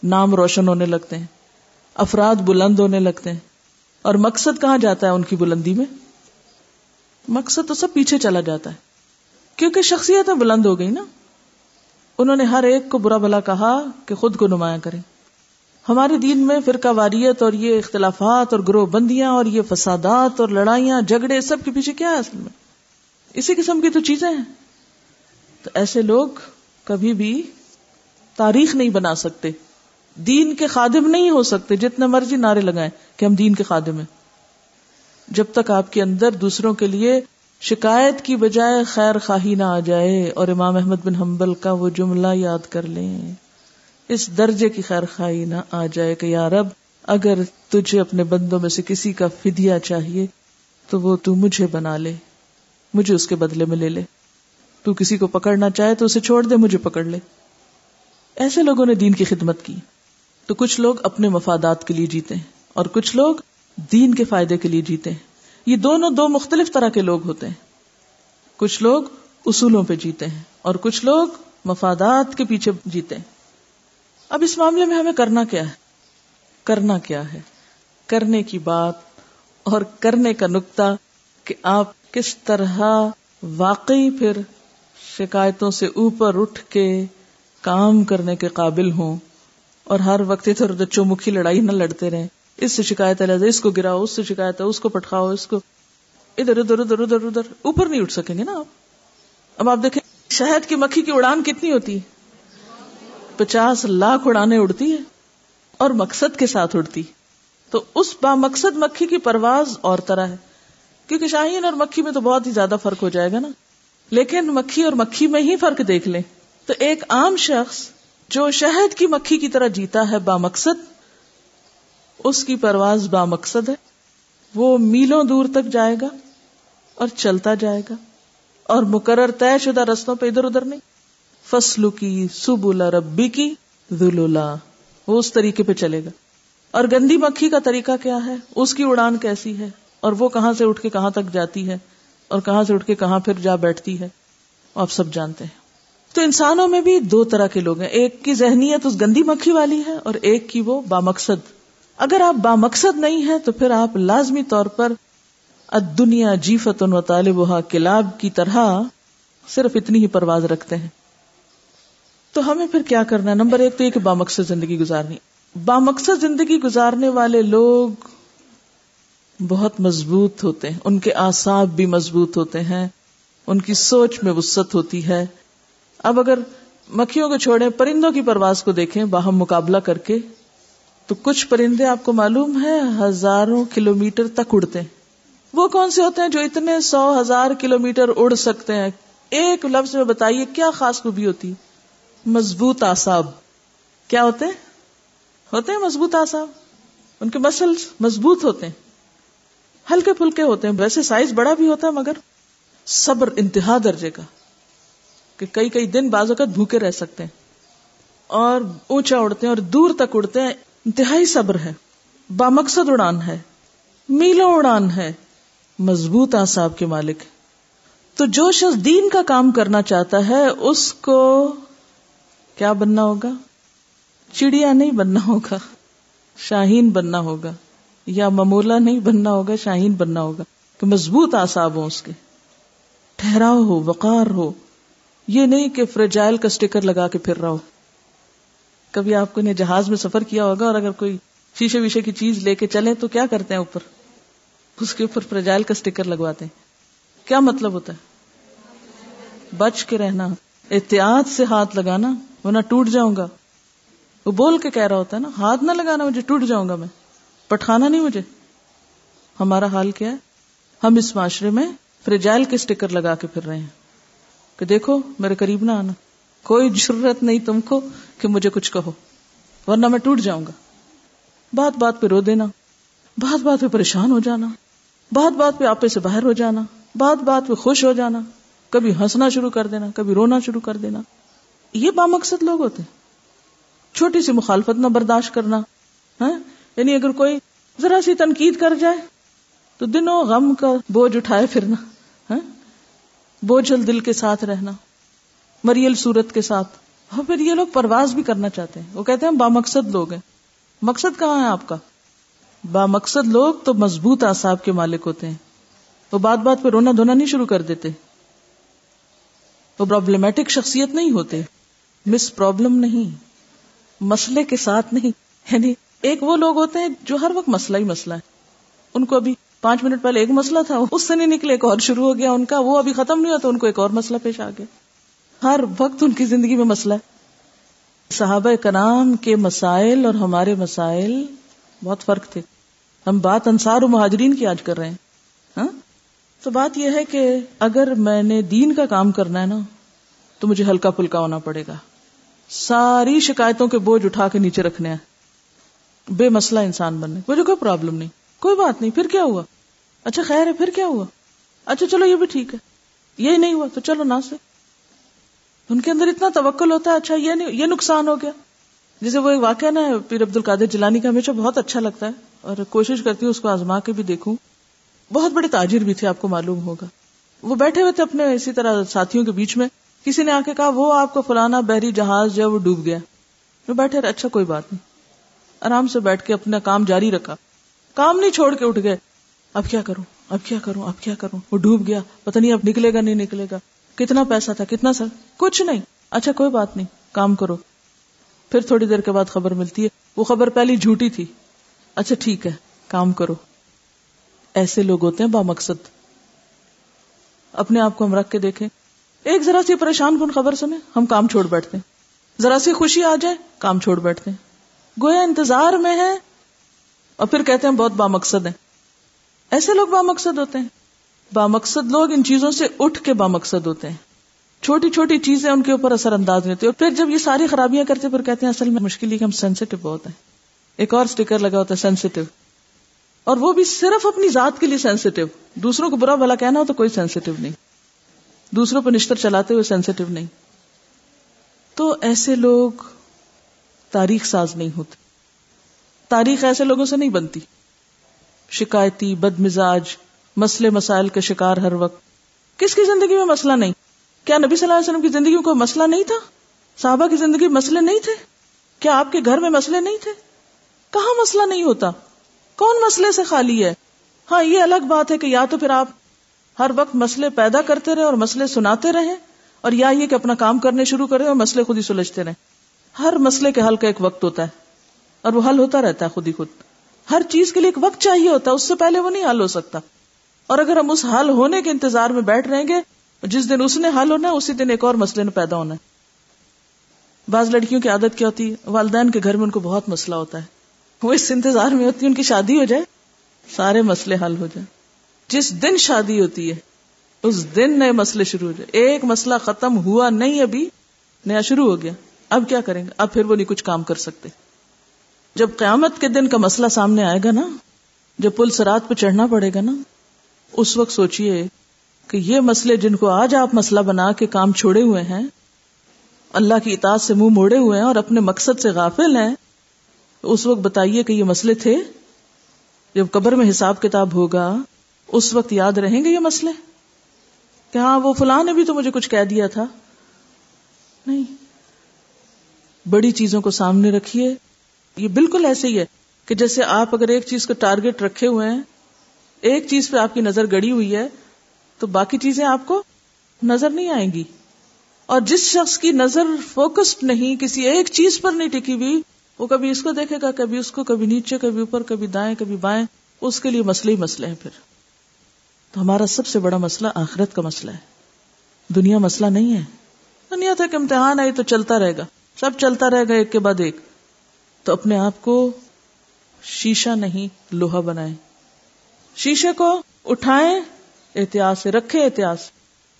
Speaker 1: نام روشن ہونے لگتے ہیں۔ افراد بلند ہونے لگتے ہیں۔ اور مقصد کہاں جاتا ہے ان کی بلندی میں؟ مقصد تو سب پیچھے چلا جاتا ہے۔ کیونکہ شخصیتیں بلند ہو گئی نا۔ انہوں نے ہر ایک کو برا بلا کہا کہ خود کو نمایاں کریں۔ ہمارے دین میں فرقہ واریت اور یہ اختلافات اور گروہ بندیاں اور یہ فسادات اور لڑائیاں، جھگڑے، سب کے پیچھے کیا ہے اصل میں؟ اسی قسم کی تو چیزیں ہیں۔ تو ایسے لوگ کبھی بھی تاریخ نہیں بنا سکتے۔ دین کے خادم نہیں ہو سکتے، جتنے مرضی نعرے لگائیں کہ ہم دین کے خادم ہیں۔ جب تک آپ کے اندر دوسروں کے لیے شکایت کی بجائے خیر خواہی نہ آ جائے اور امام احمد بن حنبل کا وہ جملہ یاد کر لیں۔ اس درجے کی خیر خواہی نہ آ جائے کہ یا رب، اگر تجھے اپنے بندوں میں سے کسی کا فدیہ چاہیے، تو وہ تو مجھے بنا لے، مجھے اس کے بدلے میں لے لے۔ تو کسی کو پکڑنا چاہے تو اسے چھوڑ دے، مجھے پکڑ لے۔ ایسے لوگوں نے دین کی خدمت کی۔ تو کچھ لوگ اپنے مفادات کے لیے جیتے ہیں اور کچھ لوگ دین کے فائدے کے لیے جیتے ہیں۔ یہ دونوں دو مختلف طرح کے لوگ ہوتے ہیں۔ کچھ لوگ اصولوں پہ جیتے ہیں اور کچھ لوگ مفادات کے پیچھے جیتے ہیں۔ اب اس معاملے میں ہمیں کرنا کیا ہے؟ کرنا کیا ہے؟ کرنے کی بات اور کرنے کا نقطہ کہ آپ کس طرح واقعی پھر شکایتوں سے اوپر اٹھ کے کام کرنے کے قابل ہوں اور ہر وقت ادھر ادھر چومکھی لڑائی نہ لڑتے رہیں۔ اس سے شکایت ہے اس کو گراؤ، اس سے شکایت ہے اس کو پٹکاؤ اس کو ادھر ادھر ادھر ادھر ادھر، اوپر نہیں اٹھ سکیں گے نا آپ۔ اب آپ دیکھیں، شہد کی مکھی کی اڑان کتنی ہوتی ہے؟ پچاس لاکھ اڑانے اڑتی ہے اور مقصد کے ساتھ اڑتی تو اس با مقصد مکھی کی پرواز اور طرح ہے۔ کیونکہ شاہین اور مکھی میں تو بہت ہی زیادہ فرق ہو جائے گا نا۔ لیکن مکھی اور مکھی میں ہی فرق دیکھ لیں۔ تو ایک عام شخص جو شہد کی مکھی کی طرح جیتا ہے با مقصد، اس کی پرواز با مقصد ہے۔ وہ میلوں دور تک جائے گا اور چلتا جائے گا۔ اور مقرر طے شدہ رستوں پہ ادھر ادھر نہیں۔ فصل کی سبولا ربی کی ذلولا وہ اس طریقے پہ چلے گا۔ اور گندی مکھی کا طریقہ کیا ہے؟ اس کی اڑان کیسی ہے؟ اور وہ کہاں سے اٹھ کے کہاں تک جاتی ہے؟ اور کہاں سے اٹھ کے کہاں پھر جا بیٹھتی ہے؟ آپ سب جانتے ہیں۔ تو انسانوں میں بھی دو طرح کے لوگ ہیں۔ ایک کی ذہنیت اس گندی مکھی والی ہے اور ایک کی وہ بامقصد۔ اگر آپ بامقصد نہیں ہیں تو پھر آپ لازمی طور پر دنیا جیفت و طالب کلاب کی طرح صرف اتنی ہی پرواز رکھتے ہیں۔ تو ہمیں پھر کیا کرنا ہے؟ نمبر ایک تو یہ کہ بامقصد زندگی گزارنی۔ بامقصد زندگی گزارنے والے لوگ بہت مضبوط ہوتے ہیں۔ ان کے آساب بھی مضبوط ہوتے ہیں۔ ان کی سوچ میں وسط ہوتی ہے۔ اب اگر مکھیوں کو چھوڑیں، پرندوں کی پرواز کو دیکھیں، باہم مقابلہ کر کے، تو کچھ پرندے آپ کو معلوم ہے ہزاروں کلو میٹر تک اڑتے ہیں۔ وہ کون سے ہوتے ہیں جو اتنے سو ہزار کلو میٹر اڑ سکتے ہیں؟ ایک لفظ میں بتائیے، کیا خاص خوبی ہوتی؟ مضبوط آساب کیا ہوتے ہیں؟ ہوتے ہیں مضبوط آساب ان کے مسلس مضبوط ہوتے ہیں۔ ہلکے پھلکے ہوتے ہیں۔ ویسے سائز بڑا بھی ہوتا ہے مگر صبر انتہا درجے کا۔ کہ کئی کئی دن بعض اوقات بھوکے رہ سکتے ہیں۔ اور اونچا اڑتے ہیں اور دور تک اڑتے ہیں۔ انتہائی صبر ہے۔ بامقصد اڑان ہے۔ میلو اڑان ہے۔ مضبوط آساب کے مالک۔ تو جو شخص دین کا کام کرنا چاہتا ہے، اس کو کیا بننا ہوگا؟ چڑیا نہیں بننا ہوگا، شاہین بننا ہوگا، یا ممولا نہیں بننا ہوگا، شاہین بننا ہوگا۔ کہ مضبوط آساب ہو اس کے۔ ٹھہراؤ ہو، وقار ہو۔ یہ نہیں کہ فریجائل کا اسٹیکر لگا کے پھر رہا ہو کبھی آپ کو نے جہاز میں سفر کیا ہوگا اور اگر کوئی شیشے ویشے کی چیز لے کے چلے تو کیا کرتے ہیں اوپر؟ اس کے اوپر فریجائل کا اسٹیکر لگواتے ہیں۔ کیا مطلب ہوتا ہے؟ بچ کے رہنا، احتیاط سے ہاتھ لگانا۔ ورنہ ٹوٹ جاؤں گا۔ وہ بول کے کہہ رہا ہوتا ہے نا، ہاتھ نہ لگانا مجھے، ٹوٹ جاؤں گا میں۔ پٹھانا نہیں مجھے۔ ہمارا حال کیا ہے؟ ہم اس معاشرے میں فریجائل کے اسٹیکر لگا کے پھر رہے ہیں۔ کہ دیکھو، میرے قریب نہ آنا۔ کوئی ضرورت نہیں تم کو کہ مجھے کچھ کہو، ورنہ میں ٹوٹ جاؤں گا۔ بات بات پہ رو دینا۔ بات بات پہ پریشان ہو جانا۔ بات بات پہ آپے سے باہر ہو جانا۔ بات بات پہ خوش ہو جانا۔ کبھی ہنسنا شروع کر دینا، کبھی رونا شروع کر دینا۔ یہ بامقصد لوگ ہوتے ہیں۔ چھوٹی سی مخالفت نہ برداشت کرنا ہاں؟ یعنی اگر کوئی ذرا سی تنقید کر جائے، تو دنوں غم کا بوجھ اٹھائے پھرنا ہاں؟ بوجھل دل کے ساتھ رہنا، مریل صورت کے ساتھ۔ اور پھر یہ لوگ پرواز بھی کرنا چاہتے ہیں۔ وہ کہتے ہیں بامقصد لوگ ہیں۔ مقصد کہاں ہے آپ کا؟ بامقصد لوگ تو مضبوط آساب کے مالک ہوتے ہیں۔ وہ بات بات پہ رونا دھونا نہیں شروع کر دیتے۔ وہ پرابلمٹک شخصیت نہیں ہوتے۔ مس پرابلم نہیں، مسئلے کے ساتھ نہیں۔ یعنی ایک وہ لوگ ہوتے ہیں جو ہر وقت مسئلہ ہی مسئلہ ہے۔ ان کو ابھی پانچ منٹ پہلے ایک مسئلہ تھا، اس سے نہیں نکلے، ایک اور شروع ہو گیا، ان کا وہ ابھی ختم نہیں ہوا تو ان کو ایک اور مسئلہ پیش آ گیا۔ ہر وقت ان کی زندگی میں مسئلہ ہے۔ صحابہ کرام کے مسائل اور ہمارے مسائل بہت فرق تھے۔ ہم بات انصار و مہاجرین کی آج کر رہے ہیں۔ ہاں؟ تو بات یہ ہے کہ اگر میں نے دین کا کام کرنا ہے نا، تو مجھے ہلکا پھلکا ہونا پڑے گا۔ ساری شکایتوں کے بوجھ اٹھا کے نیچے رکھنے ہیں۔ بے مسئلہ انسان بننے۔ مجھے کوئی پرابلم نہیں۔ کوئی بات نہیں۔ پھر کیا ہوا؟ اچھا خیر ہے، پھر کیا ہوا؟ اچھا چلو، یہ بھی ٹھیک ہے۔ یہی نہیں ہوا تو چلو نہ سے ان کے اندر اتنا توکل ہوتا ہے۔ اچھا یہ نہیں، یہ نقصان ہو گیا۔ جسے وہ ایک واقعہ نا پیر عبد القادر جلانی کا ہمیشہ بہت اچھا لگتا ہے۔ اور کوشش کرتی ہوں اس کو آزما کے بھی دیکھوں۔ بہت بڑے تاجر بھی تھے، آپ کو معلوم ہوگا۔ وہ بیٹھے ہوئے تھے اپنے اسی طرح ساتھیوں کے بیچ میں۔ کسی نے آ کے کہا، وہ آپ کو فلانا بحری جہاز جو ہے، وہ ڈوب گیا۔ وہ بیٹھے رہے اچھا کوئی بات نہیں۔ آرام سے بیٹھ کے اپنا کام جاری رکھا۔ کام نہیں چھوڑ کے اٹھ گئے۔ اب کیا کروں؟ اب کیا کروں؟ اب کیا کروں؟ وہ ڈوب گیا۔ پتہ نہیں اب نکلے گا، نہیں نکلے گا۔ کتنا پیسہ تھا، کتنا سر کچھ نہیں۔ اچھا کوئی بات نہیں۔ کام کرو۔ پھر تھوڑی دیر کے بعد خبر ملتی ہے۔ وہ خبر پہلی جھوٹی تھی۔ اچھا ٹھیک ہے۔ کام کرو۔ ایسے لوگ ہوتے ہیں با مقصد اپنے آپ کو ہم رکھ کے دیکھیں۔ ایک ذرا سی پریشان کن خبر سنیں ہم کام چھوڑ بیٹھتے ہیں۔ ذرا سی خوشی آ جائے، کام چھوڑ بیٹھتے ہیں۔ گویا انتظار میں ہے اور پھر کہتے ہیں بہت با مقصد ہیں۔ ایسے لوگ با مقصد ہوتے ہیں۔ با مقصد لوگ ان چیزوں سے اٹھ کے با مقصد ہوتے ہیں۔ چھوٹی چھوٹی چیزیں ان کے اوپر اثر انداز ہوتے اور پھر جب یہ ساری خرابیاں کرتے پھر کہتے ہیں اصل میں مشکل ہی ہم سینسیٹیو بہت ہیں۔ ایک اور اسٹیکر لگا ہوتا ہے سینسیٹیو اور وہ بھی صرف اپنی ذات کے لیے سینسیٹیو دوسروں کو برا بھلا کہنا ہو تو کوئی سینسیٹیو نہیں۔ دوسروں پر نشتر چلاتے ہوئے سینسیٹیو نہیں۔ تو ایسے لوگ تاریخ ساز نہیں ہوتے۔ تاریخ ایسے لوگوں سے نہیں بنتی۔ شکایتی بد مزاج مسئلے مسائل کے شکار ہر وقت۔ کس کی زندگی میں مسئلہ نہیں؟ کیا نبی صلی اللہ علیہ وسلم کی زندگی میں کوئی مسئلہ نہیں تھا؟ صحابہ کی زندگی مسئلے نہیں تھے؟ کیا آپ کے گھر میں مسئلے نہیں تھے؟ کہاں مسئلہ نہیں ہوتا؟ کون مسئلے سے خالی ہے؟ ہاں یہ الگ بات ہے کہ یا تو پھر آپ ہر وقت مسئلے پیدا کرتے رہے اور مسئلے سناتے رہے اور یا یہ کہ اپنا کام کرنے شروع کرے اور مسئلے خود ہی سلجھتے رہے ہر مسئلے کے حل کا ایک وقت ہوتا ہے اور وہ حل ہوتا رہتا ہے خود ہی خود۔ ہر چیز کے لیے ایک وقت چاہیے ہوتا ہے، اس سے پہلے وہ نہیں حل ہو سکتا۔ اور اگر ہم اس حل ہونے کے انتظار میں بیٹھ رہیں گے، جس دن اس نے حل ہونا ہے، اسی دن ایک اور مسئلے نے پیدا ہونا ہے۔ بعض لڑکیوں کی عادت کیا ہوتی ہے، والدین کے گھر میں ان کو بہت مسئلہ ہوتا ہے۔ وہ اس انتظار میں ہوتی ہے ان کی شادی ہو جائے، سارے مسئلے حل ہو جائیں۔ جس دن شادی ہوتی ہے، اس دن نئے مسئلے شروع ہو جائے۔ ایک مسئلہ ختم ہوا نہیں ابھی، نیا شروع ہو گیا۔ اب کیا کریں گے؟ اب پھر وہ نہیں کچھ کام کر سکتے۔ جب قیامت کے دن کا مسئلہ سامنے آئے گا نا، جب پل سرات پہ چڑھنا پڑے گا نا، اس وقت سوچئے کہ یہ مسئلے جن کو آج آپ مسئلہ بنا کے کام چھوڑے ہوئے ہیں، اللہ کی اطاعت سے منہ موڑے ہوئے ہیں اور اپنے مقصد سے غافل ہیں، اس وقت بتائیے کہ یہ مسئلے تھے؟ جب قبر میں حساب کتاب ہوگا اس وقت یاد رہیں گے یہ مسئلے؟ کہ ہاں وہ فلاں نے بھی تو مجھے کچھ کہہ دیا تھا۔ نہیں۔ بڑی چیزوں کو سامنے رکھیے۔ یہ بالکل ایسے ہی ہے کہ جیسے آپ اگر ایک چیز کو ٹارگیٹ رکھے ہوئے ہیں، ایک چیز پہ آپ کی نظر گڑی ہوئی ہے، تو باقی چیزیں آپ کو نظر نہیں آئیں گی۔ اور جس شخص کی نظر فوکسڈ نہیں، کسی ایک چیز پر نہیں ٹکی ہوئی، وہ کبھی اس کو دیکھے گا، کبھی اس کو، کبھی نیچے، کبھی اوپر، کبھی دائیں، کبھی بائیں۔ اس کے لیے مسئلے ہی مسئلے ہیں پھر۔ تو ہمارا سب سے بڑا مسئلہ آخرت کا مسئلہ ہے۔ دنیا مسئلہ نہیں ہے۔ دنیا تک امتحان آئی تو چلتا رہے گا۔ سب چلتا رہے گا ایک کے بعد ایک۔ تو اپنے آپ کو شیشہ نہیں، لوہا بنائے شیشے کو اٹھائیں، احتیاط سے رکھے احتیاط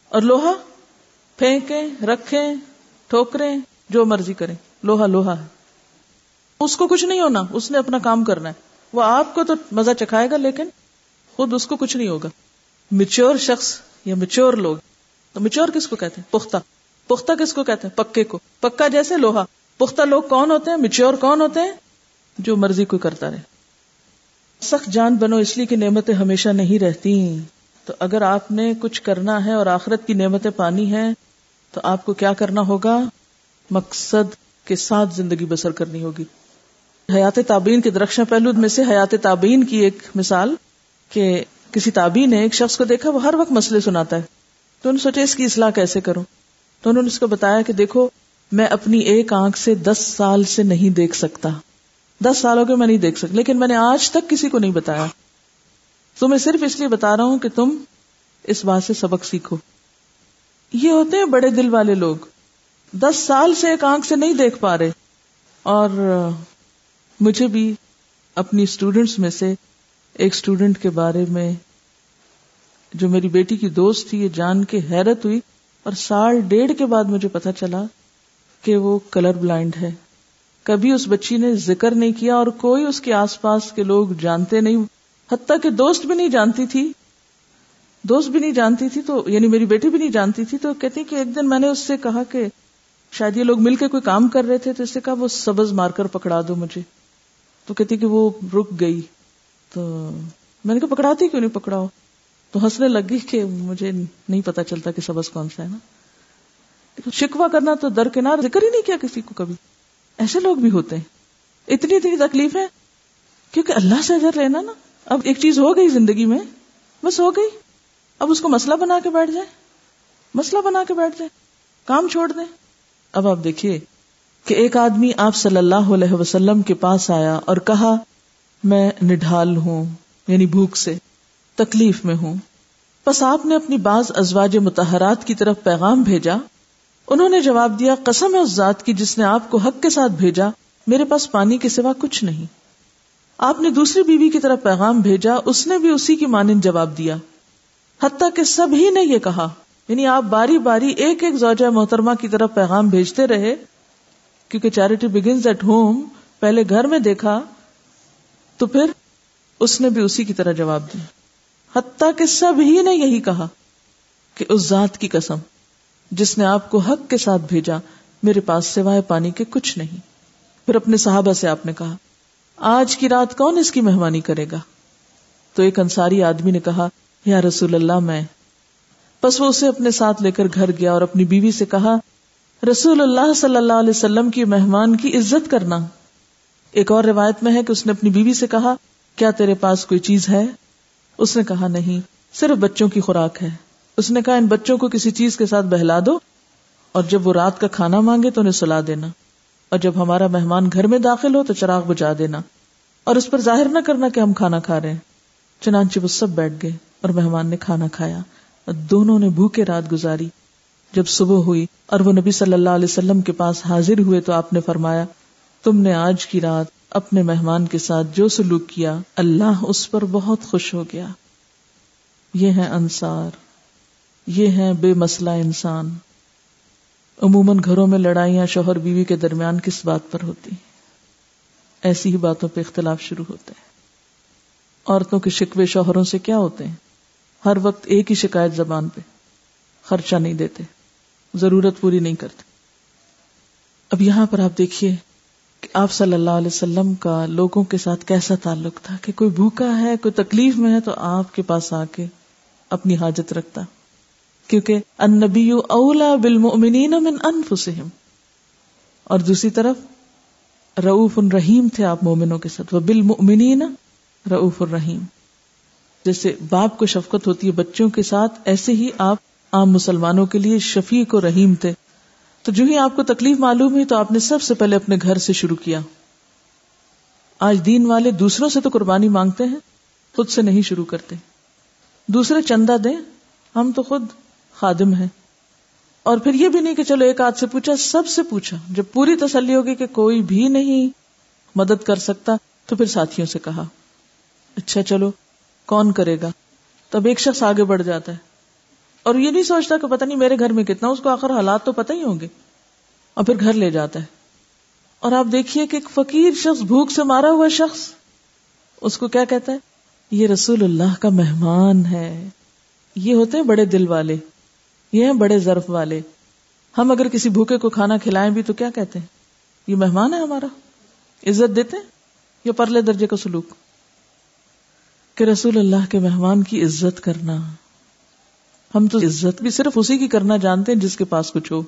Speaker 1: اور لوہا پھینکیں، رکھیں، ٹھوکریں، جو مرضی کریں۔ لوہا لوہا ہے۔ اس کو کچھ نہیں ہونا، اس نے اپنا کام کرنا ہے۔ وہ آپ کو تو مزہ چکھائے گا، لیکن خود اس کو کچھ نہیں ہوگا۔ میچور شخص یا میچور لوگ۔ تو میچور کس کو کہتے ہیں؟ پختہ۔ پختہ کس کو کہتے ہیں؟ پکے کو۔ پکا جیسے لوہا۔ پختہ لوگ کون ہوتے ہیں؟ میچور کون ہوتے ہیں؟ جو مرضی کو کرتا رہے۔ سخت جان بنو، اس لیے کہ نعمتیں ہمیشہ نہیں رہتی۔ تو اگر آپ نے کچھ کرنا ہے اور آخرت کی نعمتیں پانی ہے تو آپ کو کیا کرنا ہوگا؟ مقصد کے ساتھ زندگی بسر کرنی ہوگی۔ حیات تابین کے درخشاں پہلو میں سے حیات تابین کی ایک مثال کہ کسی تابین نے ایک شخص کو دیکھا، وہ ہر وقت مسئلے سناتا ہے۔ تو انہوں نے سوچے اس کی اصلاح کیسے کروں؟ تو انہوں نے اس کو بتایا کہ دیکھو، میں اپنی ایک آنکھ سے دس سال سے نہیں دیکھ سکتا۔ دس سالوں کے میں نہیں دیکھ سکتا، لیکن میں نے آج تک کسی کو نہیں بتایا۔ تو میں صرف اس لیے بتا رہا ہوں کہ تم اس بات سے سبق سیکھو۔ یہ ہوتے ہیں بڑے دل والے لوگ۔ دس سال سے ایک آنکھ سے نہیں دیکھ پا رہے۔ اور مجھے بھی اپنی اسٹوڈینٹس میں سے ایک اسٹوڈینٹ کے بارے میں جو میری بیٹی کی دوست تھی، یہ جان کے حیرت ہوئی اور سال ڈیڑھ کے بعد مجھے پتا چلا کہ وہ کلر بلائنڈ ہے۔ کبھی اس بچی نے ذکر نہیں کیا اور کوئی اس کے آس پاس کے لوگ جانتے نہیں۔ حتیٰ کہ دوست بھی نہیں جانتی تھی۔ دوست بھی نہیں جانتی تھی تو یعنی میری بیٹی بھی نہیں جانتی تھی تو کہتی کہ ایک دن میں نے اس سے کہا کہ شاید یہ لوگ مل کے کوئی کام کر رہے تھے تو اس سے کہا وہ سبز مار کر پکڑا دو مجھے۔ تو کہتی کہ وہ رک گئی۔ تو میں نے کہا پکڑاتی کیوں نہیں پکڑاؤ؟ تو ہنسنے لگ گئی کہ مجھے نہیں پتا چلتا کہ سبز کون سا ہے نا۔ شکوا کرنا تو درکنار ذکر ہی نہیں کیا کسی کو کبھی۔ ایسے لوگ بھی ہوتے ہیں۔ اتنی اتنی تکلیف ہے۔ کیونکہ اللہ سے اگر لینا نا، اب ایک چیز ہو گئی زندگی میں، بس ہو گئی۔ اب اس کو مسئلہ بنا کے بیٹھ جائے۔ مسئلہ بنا کے بیٹھ جائے۔ کام چھوڑ دیں۔ اب آپ دیکھیے کہ ایک آدمی آپ صلی اللہ علیہ وسلم کے پاس آیا اور کہا میں نڈھال ہوں یعنی بھوک سے، تکلیف میں ہوں۔ بس آپ نے اپنی بعض ازواج متحرات کی طرف پیغام بھیجا۔ انہوں نے جواب دیا، قسم ہے اس ذات کی جس نے آپ کو حق کے ساتھ بھیجا، میرے پاس پانی کے سوا کچھ نہیں۔ آپ نے دوسری بیوی کی طرف پیغام بھیجا، اس نے بھی اسی کی مانند جواب دیا۔ حتیٰ کہ سب ہی نے یہ کہا۔ یعنی آپ باری باری ایک ایک زوجہ محترمہ کی طرف پیغام بھیجتے رہے، کیونکہ چیریٹی بگنز ایٹ ہوم پہلے گھر میں دیکھا۔ تو پھر اس نے بھی اسی کی طرح جواب دیا۔ حتیٰ کہ سب ہی نے یہی کہا کہ اس ذات کی قسم، جس نے آپ کو حق کے ساتھ بھیجا، میرے پاس سوائے پانی کے کچھ نہیں۔ پھر اپنے صحابہ سے آپ نے کہا، آج کی رات کون اس کی مہمانی کرے گا؟ تو ایک انصاری آدمی نے کہا، یا رسول اللہ، میں۔ بس وہ اسے اپنے ساتھ لے کر گھر گیا اور اپنی بیوی سے کہا، رسول اللہ صلی اللہ علیہ وسلم کی مہمان کی عزت کرنا۔ ایک اور روایت میں ہے کہ اس نے اپنی بیوی سے کہا، کیا تیرے پاس کوئی چیز ہے؟ اس نے کہا، نہیں، صرف بچوں کی خوراک ہے۔ اس نے کہا، ان بچوں کو کسی چیز کے ساتھ بہلا دو، اور جب وہ رات کا کھانا مانگے تو انہیں سلا دینا۔ اور جب ہمارا مہمان گھر میں داخل ہو تو چراغ بجا دینا۔ اور اس پر ظاہر نہ کرنا کہ ہم کھانا کھا رہے ہیں۔ چنانچہ وہ سب بیٹھ گئے اور مہمان نے کھانا کھایا۔ اور دونوں نے بھوکے رات گزاری۔ جب صبح ہوئی اور وہ نبی صلی اللہ علیہ وسلم کے پاس حاضر ہوئے تو آپ نے فرمایا تم نے آج کی رات اپنے مہمان کے ساتھ جو سلوک کیا، اللہ اس پر بہت خوش ہو گیا۔ یہ ہے انصار۔ یہ ہے بے مسئلہ انسان۔ عموماً گھروں میں لڑائیاں شوہر بیوی کے درمیان کس بات پر ہوتی؟ ایسی ہی باتوں پہ اختلاف شروع ہوتے ہیں عورتوں کے شکوے شوہروں سے کیا ہوتے ہیں؟ ہر وقت ایک ہی شکایت زبان پہ۔ خرچہ نہیں دیتے۔ ضرورت پوری نہیں کرتے۔ اب یہاں پر آپ دیکھیے آپ صلی اللہ علیہ وسلم کا لوگوں کے ساتھ کیسا تعلق تھا کہ کوئی بھوکا ہے، کوئی تکلیف میں ہے تو آپ کے پاس آ کے اپنی حاجت رکھتا۔ کیونکہ النبی اولا بالمؤمنین من انفسہم۔ اور دوسری طرف رعوف الرحیم تھے آپ مومنوں کے ساتھ۔ وہ بالمؤمنین رعوف الرحیم جیسے باپ کو شفقت ہوتی ہے، بچوں کے ساتھ ایسے ہی آپ عام مسلمانوں کے لیے شفیق و رحیم تھے۔ تو جو ہی آپ کو تکلیف معلوم ہوئی تو آپ نے سب سے پہلے اپنے گھر سے شروع کیا۔ آج دین والے دوسروں سے تو قربانی مانگتے ہیں، خود سے نہیں شروع کرتے۔ دوسرے چندہ دیں، ہم تو خود خادم ہیں۔ اور پھر یہ بھی نہیں کہ چلو ایک آدھ سے پوچھا، سب سے پوچھا۔ جب پوری تسلی ہوگی کہ کوئی بھی نہیں مدد کر سکتا، تو پھر ساتھیوں سے کہا اچھا چلو، کون کرے گا؟ تب ایک شخص آگے بڑھ جاتا ہے۔ اور یہ نہیں سوچتا کہ پتہ نہیں میرے گھر میں کتنا اس کو آخر حالات تو پتہ ہی ہوں گے۔ اور پھر گھر لے جاتا ہے۔ اور آپ دیکھیے کہ ایک فقیر شخص بھوک سے مارا ہوا شخص، اس کو کیا کہتا ہے؟ یہ رسول اللہ کا مہمان ہے۔ یہ ہوتے ہیں بڑے دل والے۔ یہ ہیں بڑے ظرف والے۔ ہم اگر کسی بھوکے کو کھانا کھلائیں بھی تو کیا کہتے ہیں؟ یہ مہمان ہے ہمارا۔ عزت دیتے ہیں یا پرلے درجے کا سلوک؟ کہ رسول اللہ کے مہمان کی عزت کرنا۔ ہم تو عزت بھی صرف اسی کی کرنا جانتے ہیں جس کے پاس کچھ ہو۔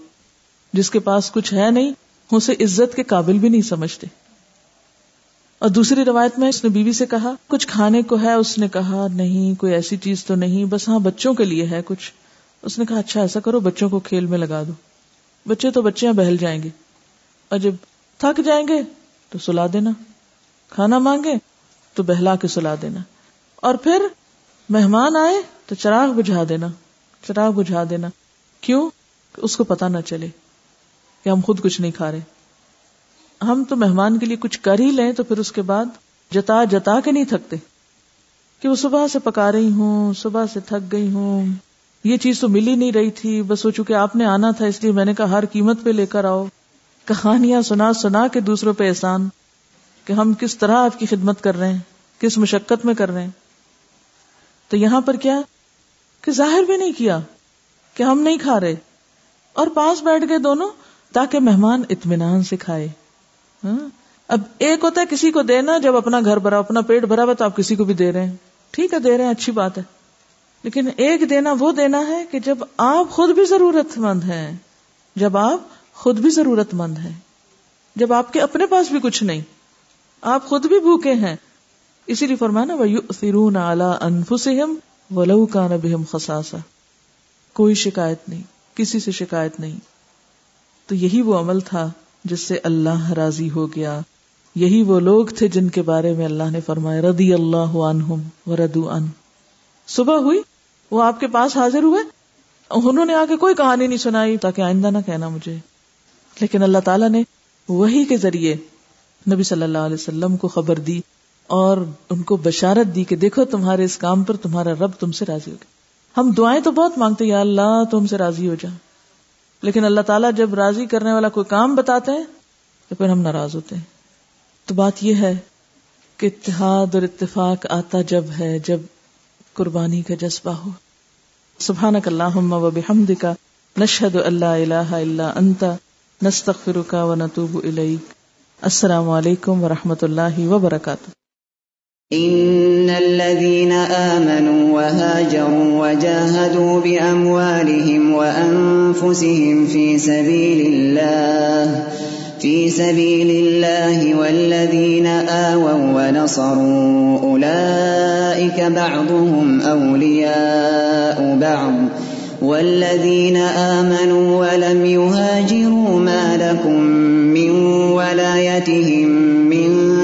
Speaker 1: جس کے پاس کچھ ہے نہیں، اسے عزت کے قابل بھی نہیں سمجھتے۔ اور دوسری روایت میں اس نے بیوی سے کہا، کچھ کھانے کو ہے؟ اس نے کہا، نہیں، کوئی ایسی چیز تو نہیں، بس ہاں بچوں کے لیے ہے کچھ۔ اس نے کہا اچھا ایسا کرو، بچوں کو کھیل میں لگا دو۔ بچے تو بچے بہل جائیں گے۔ اور جب تھک جائیں گے تو سلا دینا۔ کھانا مانگے تو بہلا کے سلا دینا۔ اور پھر مہمان آئے تو چراغ بجھا دینا۔ چراغ بجھا دینا۔ کیوں؟ اس کو پتا نہ چلے کہ ہم خود کچھ نہیں کھا رہے۔ ہم تو مہمان کے لیے کچھ کر ہی لیں تو پھر اس کے بعد جتا جتا کے نہیں تھکتے۔ کہ وہ صبح سے پکا رہی ہوں، صبح سے تھک گئی ہوں۔ یہ چیز تو مل ہی نہیں رہی تھی، بس سوچو کہ آپ نے آنا تھا، اس لیے میں نے کہا ہر قیمت پہ لے کر آؤ۔ کہانیاں سنا سنا کے دوسروں پہ احسان کہ ہم کس طرح آپ کی خدمت کر رہے ہیں، کس مشقت میں کر رہے ہیں۔ تو یہاں پر کیا؟ کہ ظاہر بھی نہیں کیا کہ ہم نہیں کھا رہے اور پاس بیٹھ گئے دونوں تاکہ مہمان اطمینان سے کھائے۔ ہاں؟ اب ایک ہوتا ہے کسی کو دینا، جب اپنا گھر بھرا، اپنا پیٹ بھرا ہوا تو آپ کسی کو بھی دے رہے ہیں۔ ٹھیک ہے، دے رہے ہیں، اچھی بات ہے۔ لیکن ایک دینا، وہ دینا ہے کہ جب آپ خود بھی ضرورت مند ہیں، جب آپ خود بھی ضرورت مند ہیں، جب آپ کے اپنے پاس بھی کچھ نہیں، آپ خود بھی بھوکے ہیں۔ اسی لیے فرمانا وہ اعلی انفسم ولو کا نبیم خساسا کوئی شکایت نہیں، کسی سے شکایت نہیں۔ تو یہی وہ عمل تھا جس سے اللہ راضی ہو گیا۔ یہی وہ لوگ تھے جن کے بارے میں اللہ نے فرمایا ردی اللہ عنہم وردو ان صبح ہوئی، وہ آپ کے پاس حاضر ہوئے۔ انہوں نے آ کے کوئی کہانی نہیں سنائی، تاکہ آئندہ نہ کہنا مجھے۔ لیکن اللہ تعالیٰ نے وہی کے ذریعے نبی صلی اللہ علیہ وسلم کو خبر دی اور ان کو بشارت دی کہ دیکھو تمہارے اس کام پر تمہارا رب تم سے راضی ہو گیا۔ ہم دعائیں تو بہت مانگتے یا اللہ تم سے راضی ہو جا۔ لیکن اللہ تعالیٰ جب راضی کرنے والا کوئی کام بتاتے ہیں، تو پھر ہم ناراض ہوتے ہیں۔ تو بات یہ ہے کہ اتحاد اور اتفاق آتا جب ہے، جب قربانی کا جذبہ ہو۔ سبحانک اللہم و بحمدک، نشہد اللہ الہ الا انت، نستغفرک و نتوب الیک۔ السلام علیکم ورحمۃ اللہ وبرکاتہ۔
Speaker 3: ان الذين امنوا وهاجروا وجاهدوا باموالهم وانفسهم في سبيل الله، في سبيل الله والذين آووا ونصروا، أولئك بعضهم أولياء بعض. والذين آمنوا ولم يهاجروا ما لكم من ولايتهم